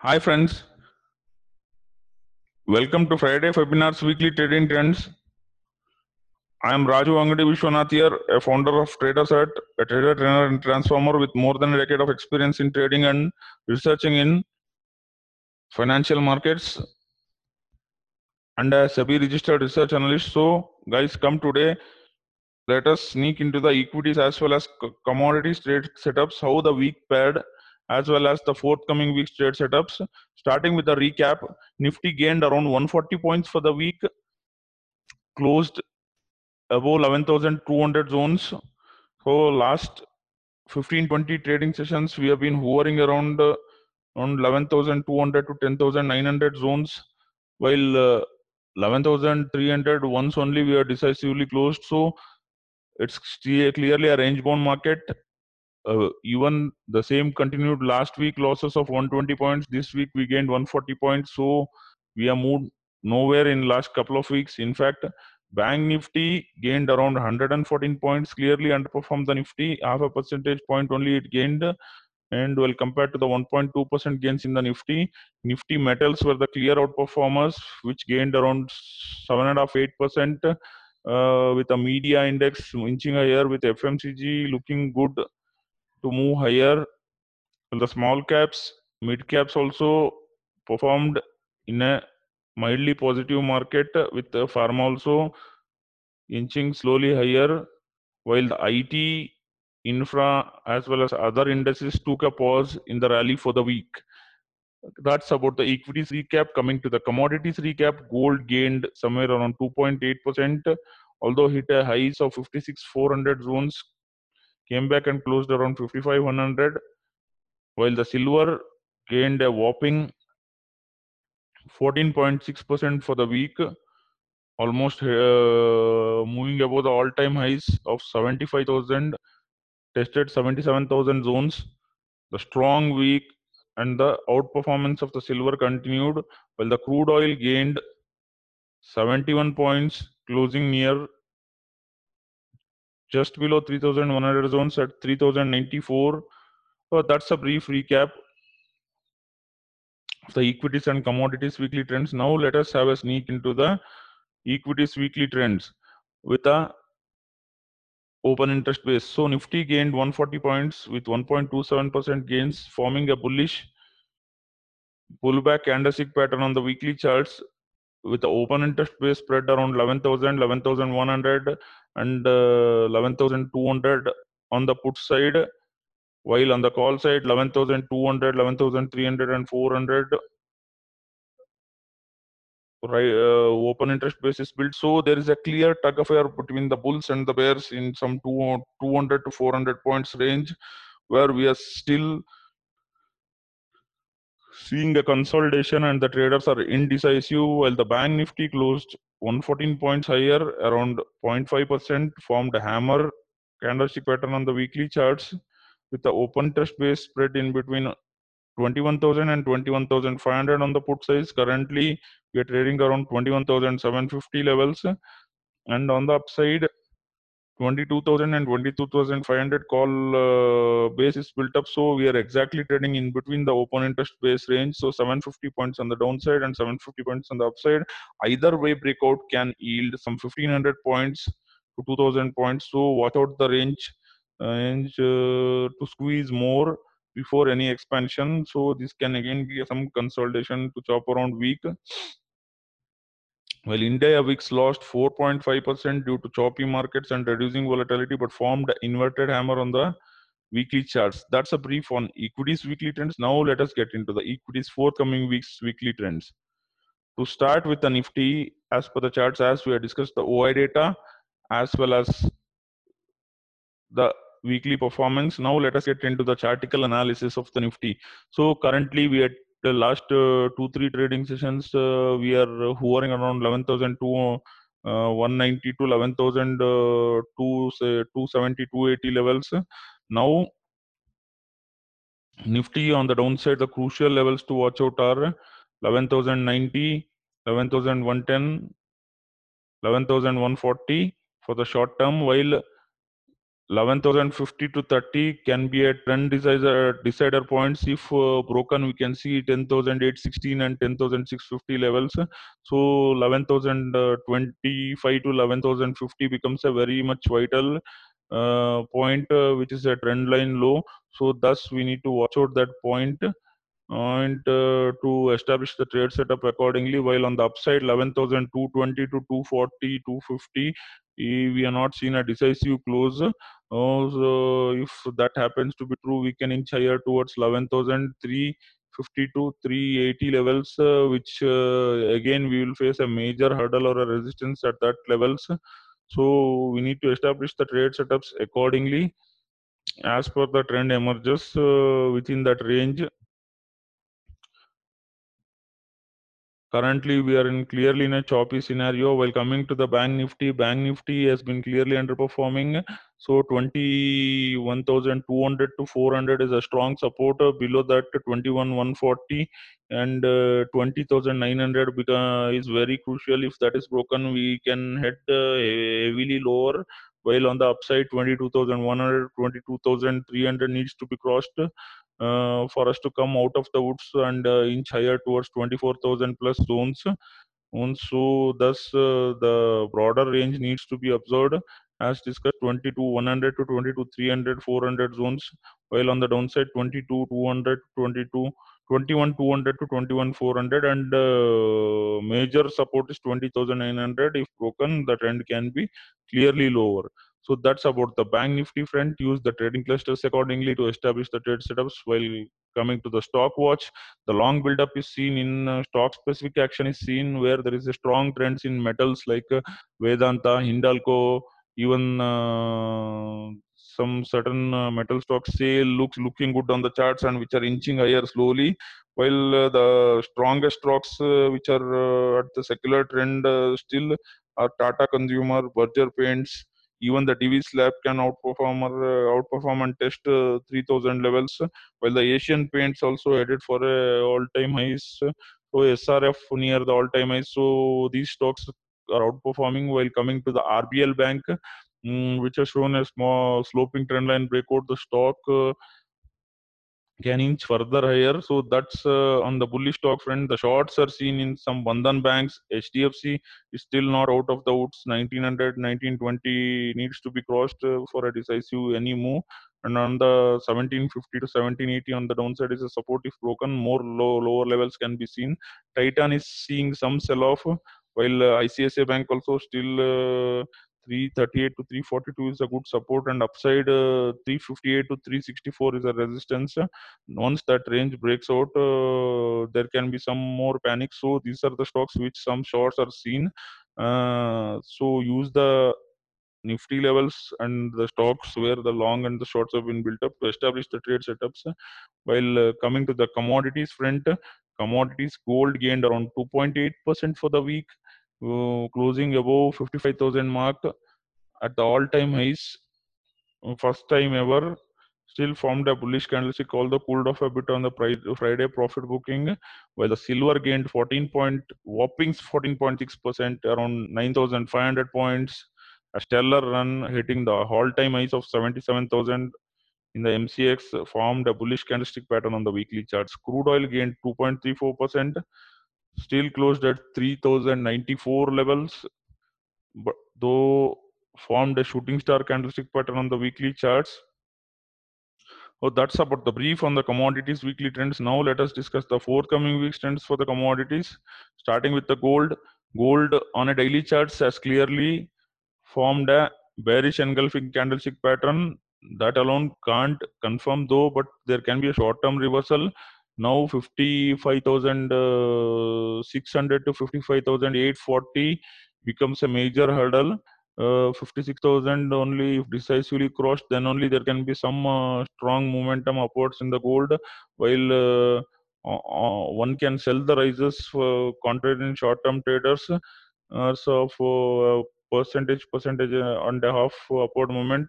Hi friends, welcome to Friday Webinars Weekly Trading Trends. I am Raju Angadi Vishwanath here, a founder of TraderSert, a trader, trainer, and transformer with more than a decade of experience in trading and researching in financial markets and a SEBI registered research analyst. So, guys, come today. Let us sneak into the equities as well as co- commodities trade setups, how the week paired, as well as the forthcoming week's trade setups. Starting with the recap, Nifty gained around 140 points for the week, closed above 11,200 zones. So last 15 20 trading sessions we have been hovering around uh, around 11,200 to 10,900 zones, while uh, 11,300 once only we are decisively closed. So it's cle- clearly a range bound market. Uh, even the same continued last week losses of 120 points. This week we gained 140 points. So we have moved nowhere in last couple of weeks. In fact, Bank Nifty gained around 114 points, clearly underperformed the Nifty, half a percentage point only it gained. And well, compared to the 1.2% gains in the Nifty, Nifty metals were the clear outperformers, which gained around 7.5-8%, uh, with the media index inching higher, with FMCG looking good to move higher. The small caps, mid caps also performed in a mildly positive market, with the pharma also inching slowly higher, while the IT, infra, as well as other indices took a pause in the rally for the week. That's about the equities recap. Coming to the commodities recap, gold gained somewhere around 2.8%, although hit a highs of 56,400 zones, came back and closed around 55,100, while the silver gained a whopping 14.6% for the week, almost uh, moving above the all-time highs of 75,000, tested 77,000 zones. The strong week and the outperformance of the silver continued, while the crude oil gained 71 points, closing near just below 3,100 zones at 3,094. So uh, that's a brief recap of the equities and commodities weekly trends. Now let us have a sneak into the equities weekly trends with a open interest base. So Nifty gained 140 points with 1.27% gains, forming a bullish pullback candlestick pattern on the weekly charts with the open interest base spread around 11,000, 11,100 and uh, 11,200 on the put side, while on the call side 11,200, 11,300 and 400 right uh, open interest base is built. So there is a clear tug of war between the bulls and the bears in some two, 200 to 400 points range where we are still seeing a consolidation and the traders are indecisive while the bank nifty closed 114 points higher around 0.5% formed a hammer candlestick pattern on the weekly charts with the open interest base spread in between 21,000 and 21,500 on the put size. Currently, we are trading around 21,750 levels, and on the upside, 22,000 and 22,500 call uh, base is built up. So we are exactly trading in between the open interest base range. So 750 points on the downside and 750 points on the upside. Either way, breakout can yield some 1500 points to 2000 points. So watch out the range, range uh, to squeeze more before any expansion. So this can again be some consolidation to chop around week. Well, India VIX lost 4.5% due to choppy markets and reducing volatility, but formed inverted hammer on the weekly charts. That's a brief on equities weekly trends. Now let us get into the equities forthcoming weeks weekly trends. To start with the Nifty, as per the charts, as we have discussed the OI data, as well as the weekly performance. Now let us get into the chartical analysis of the Nifty. So currently we are the last uh, two three trading sessions uh, we are hovering around 11,000 to uh, 190 to 11,000 uh, to say 270 280 levels. Now Nifty on the downside, the crucial levels to watch out are 11,090, 11,110, 11,140 for the short term, while 11,050 to 30 can be a trend decider, decider points. If uh, broken, we can see 10,816 and 10,650 levels. So 11,025 to 11,050 becomes a very much vital uh, point, uh, which is a trend line low. So thus we need to watch out that point and uh, to establish the trade setup accordingly while on the upside 11220 to 240 250 we are not seen a decisive close. Uh, so if that happens to be true we can inch higher towards 11350 to 380 levels uh, which uh, again we will face a major hurdle or a resistance at that levels. So we need to establish the trade setups accordingly. As per the trend emerges uh, within that range Currently, we are in clearly in a choppy scenario. While coming to the bank nifty, bank nifty has been clearly underperforming. So 21,200 to 400 is a strong supporter. Below that, 21,140 and uh, 20,900 is very crucial. If that is broken, we can head uh, heavily lower. While on the upside, 22,100, 22,300 needs to be crossed uh, for us to come out of the woods and uh, inch higher towards 24,000 plus zones. And so, thus, uh, the broader range needs to be observed. As discussed 22 100 to 22 300 400 zones while on the downside 22 200 22 21 200 to 21 400 and uh, major support is 20900 if broken the trend can be clearly lower so that's about the bank nifty front. Use the trading clusters accordingly to establish the trade setups. While coming to the stock watch, the long buildup is seen in uh, stock specific action is seen where there is a strong trends in metals like uh, Vedanta, Hindalco, even uh, some certain uh, metal stocks SAIL looks looking good on the charts and which are inching higher slowly while uh, the strongest stocks uh, which are at the secular trend still are Tata Consumer, Berger Paints, even the Divi's Lab can outperform or uh, outperform and test uh, 3000 levels while the asian paints also headed for all-time highs so srf near the all-time highs. So these stocks are outperforming while coming to the rbl bank um, which has shown a small sloping trend line breakout the stock uh, can inch further higher. So that's uh, on the bullish stock front. The shorts are seen in some Bandhan banks. HDFC is still not out of the woods. 1900, 1920 needs to be crossed uh, for a decisive any move. And on the 1750 to 1780 on the downside is a support if broken. More low lower levels can be seen. Titan is seeing some sell off. While uh, ICICI Bank also still uh, 338 to 342 is a good support and upside uh, 358 to 364 is a resistance. Once that range breaks out uh, there can be some more panic. So these are the stocks which some shorts are seen. Uh, so use the nifty levels and the stocks where the long and the shorts have been built up to establish the trade setups. While uh, coming to the commodities front commodities gold gained around 2.8% for the week closing above 55,000 mark at the all-time highs. Uh, first time ever. Still formed a bullish candlestick, although cooled off a bit on the Friday profit booking, while the silver gained 14 point, whopping 14.6%, around 9,500 points. A stellar run hitting the all-time highs of 77,000 in the MCX formed a bullish candlestick pattern on the weekly charts. Crude oil gained 2.34%, still closed at 3094 levels but though formed a shooting star candlestick pattern on the weekly charts Oh, that's about the brief on the commodities weekly trends. Now let us discuss the forthcoming week's trends for the commodities. Starting with the gold. Gold on a daily charts has clearly formed a bearish engulfing candlestick pattern. That alone can't confirm though, but there can be a short-term reversal now 55,600 to 55,840 becomes a major hurdle. Uh, 56,000 only if decisively crossed, then only there can be some uh, strong momentum upwards in the gold. While uh, one can sell the rises for contrary short-term traders. Uh, so for percentage percentage and a half upward moment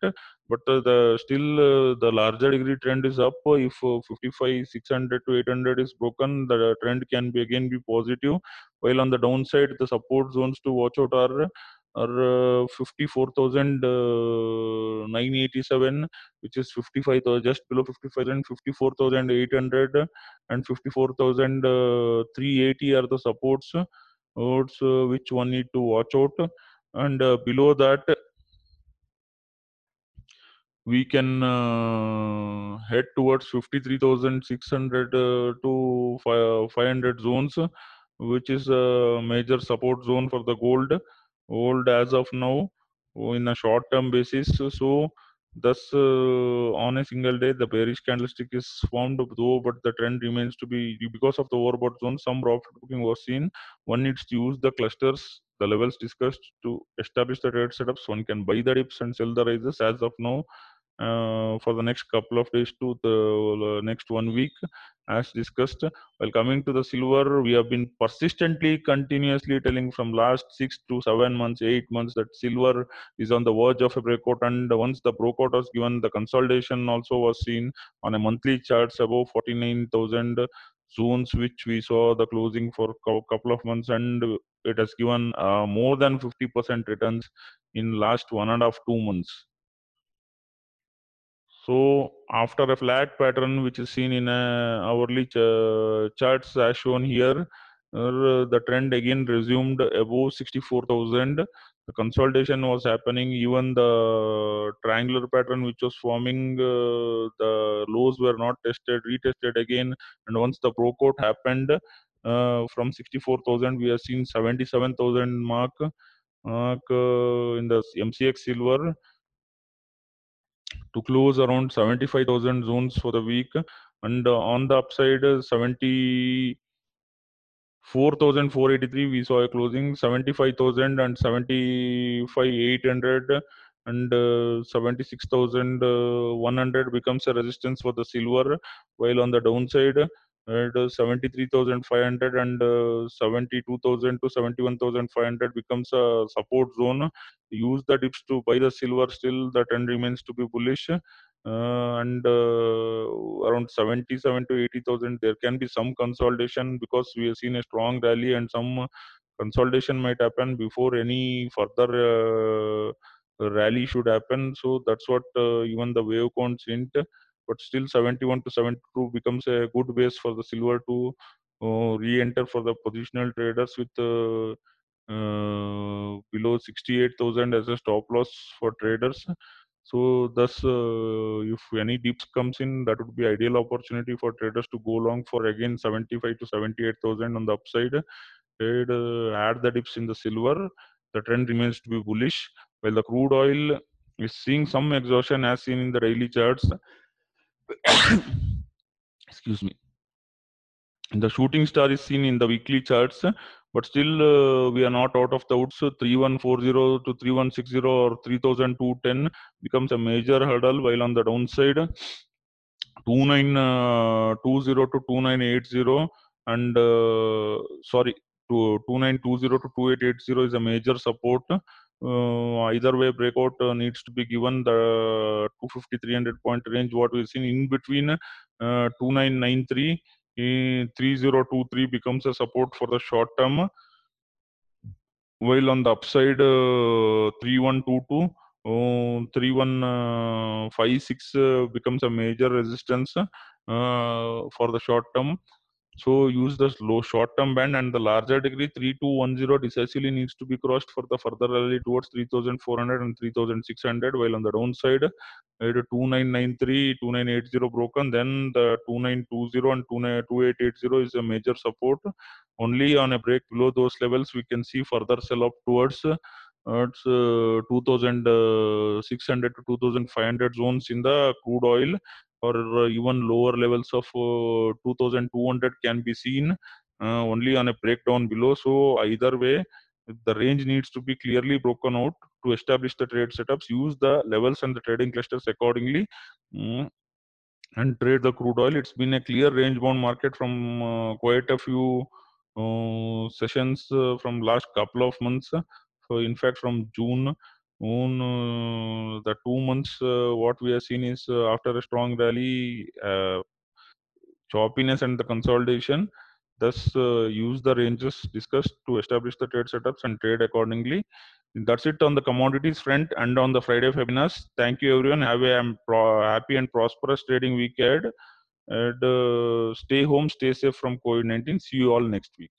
but uh, the still uh, the larger degree trend is up. If uh, 55 600 to 800 is broken the trend can be again be positive. While on the downside the support zones to watch out are are uh, 54,987, which is 55,000, just below 55,000, 54,800 and 54,380 are the supports, uh, which one need to watch out. And uh, below that, we can uh, head towards 53,600 uh, to 500 zones, which is a major support zone for the gold. Gold as of now in a short term basis. So thus uh, on a single day the bearish candlestick is formed though but the trend remains to be because of the overbought zone some profit booking was seen one needs to use the clusters the levels discussed to establish the trade setups one can buy the dips and sell the rises as of now uh, for the next couple of days to the next one week as discussed. While coming to the silver we have been persistently continuously telling from last six to seven months eight months that silver is on the verge of a breakout and once the breakout was given the consolidation also was seen on a monthly charts above 49000 zones which we saw the closing for a couple of months and it has given uh, more than 50% returns in last one and a half two months. So after a flat pattern, which is seen in a hourly ch charts as shown here, uh, the trend again resumed above 64,000. The consolidation was happening. Even the triangular pattern, which was forming, uh, the lows were not tested, retested again. And once the breakout happened uh, from 64,000, we have seen 77,000 mark, mark uh, in the MCX silver to close around 75,000 zones for the week and uh, on the upside uh, 70 4483 we saw a closing 75,000 and 75,800 and uh, 76,100 becomes a resistance for the silver while on the downside at 73,500 and uh, 72,000 to 71,500 becomes a support zone. Use the dips to buy the silver. Still, the trend remains to be bullish. Uh, and uh, around 77 to 80,000, there can be some consolidation because we have seen a strong rally and some consolidation might happen before any further rally should happen. So that's what even the wave counts hint but still 71 to 72 becomes a good base for the silver to uh, re-enter for the positional traders with uh, uh, below 68,000 as a stop loss for traders. So thus, uh, if any dips comes in, that would be ideal opportunity for traders to go long for again 75 to 78,000 on the upside. Trade, uh, add the dips in the silver. The trend remains to be bullish, while the crude oil is seeing some exhaustion as seen in the daily charts. excuse me the shooting star is seen in the weekly charts but still uh, we are not out of the woods. 3140 to 3160 or 3210 becomes a major hurdle while on the downside. 2920 uh, to 2980 and uh, sorry to 2920 to 2880 is a major support. Uh, either way breakout uh, needs to be given the 250 300 point range what we've seen in between uh, 2993 3023 becomes a support for the short term while on the upside uh, 3122 uh, 3156 uh, becomes a major resistance for the short term so use the low short-term band and the larger degree 3210 decisively needs to be crossed for the further rally towards 3400 and 3600 while on the downside at 2993 2980 broken then the 2920 and 2880 is a major support. Only on a break below those levels we can see further sell up towards uh, it's uh, 2600 to 2500 zones in the crude oil or uh, even lower levels of uh, 2200 can be seen uh, only on a breakdown below. So either way the range needs to be clearly broken out to establish the trade setups use the levels and the trading clusters accordingly mm, and trade the crude oil. It's been a clear range bound market from uh, quite a few uh, sessions uh, from last couple of months. So in fact from june on uh, the two months, uh, what we have seen is uh, after a strong rally, choppiness and the consolidation. Thus, uh, use the ranges discussed to establish the trade setups and trade accordingly. That's it on the commodities front and on the Friday webinars. Thank you, everyone. Have a um, happy and prosperous trading week ahead. And uh, stay home, stay safe from COVID 19. See you all next week.